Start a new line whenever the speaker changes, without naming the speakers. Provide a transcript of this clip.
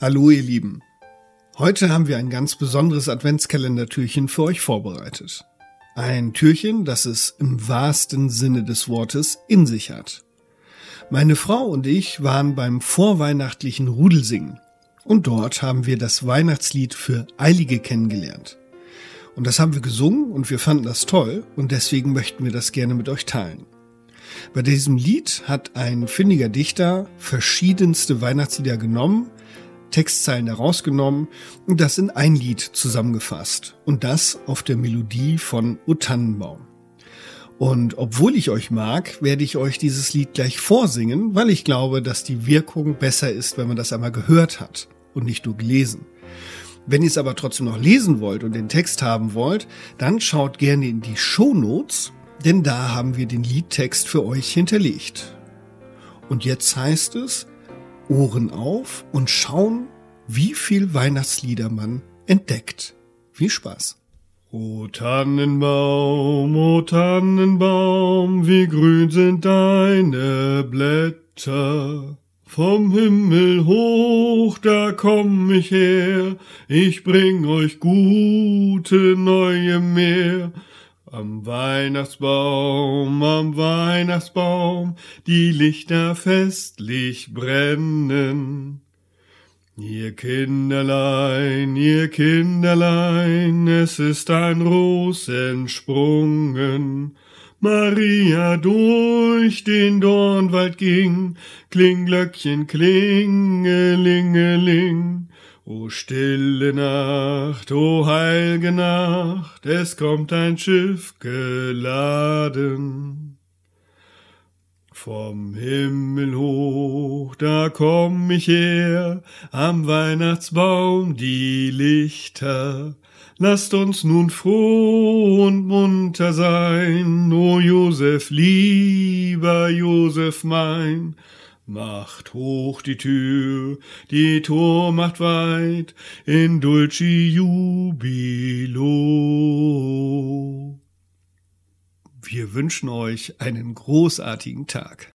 Hallo ihr Lieben. Heute haben wir ein ganz besonderes Adventskalendertürchen für euch vorbereitet. Ein Türchen, das es im wahrsten Sinne des Wortes in sich hat. Meine Frau und ich waren beim vorweihnachtlichen Rudelsingen und dort haben wir das Weihnachtslied für Eilige kennengelernt. Und das haben wir gesungen und wir fanden das toll und deswegen möchten wir das gerne mit euch teilen. Bei diesem Lied hat ein findiger Dichter verschiedenste Weihnachtslieder genommen, Textzeilen herausgenommen und das in ein Lied zusammengefasst. Und das auf der Melodie von O Tannenbaum. Und obwohl ich euch mag, werde ich euch dieses Lied gleich vorsingen, weil ich glaube, dass die Wirkung besser ist, wenn man das einmal gehört hat und nicht nur gelesen. Wenn ihr es aber trotzdem noch lesen wollt und den Text haben wollt, dann schaut gerne in die Show Notes, denn da haben wir den Liedtext für euch hinterlegt. Und jetzt heißt es, Ohren auf und schauen, wie viel Weihnachtslieder man entdeckt. Viel Spaß.
O Tannenbaum, o Tannenbaum, wie grün sind deine Blätter. Vom Himmel hoch, da komm ich her, ich bring euch gute neue mehr. Am Weihnachtsbaum, am Weihnachtsbaum, die Lichter festlich brennen. Ihr Kinderlein, ihr Kinderlein, es ist ein Ros entsprungen. Maria durch den Dornwald ging, Klinglöckchen klingelingeling. O stille Nacht, o heilge Nacht, es kommt ein Schiff geladen. Vom Himmel hoch, da komm ich her, am Weihnachtsbaum die Lichter. Lasst uns nun froh und munter sein, o Josef, lieber Josef mein, Macht hoch die Tür, die Tor macht weit, in dulci jubilo.
Wir wünschen euch einen großartigen Tag.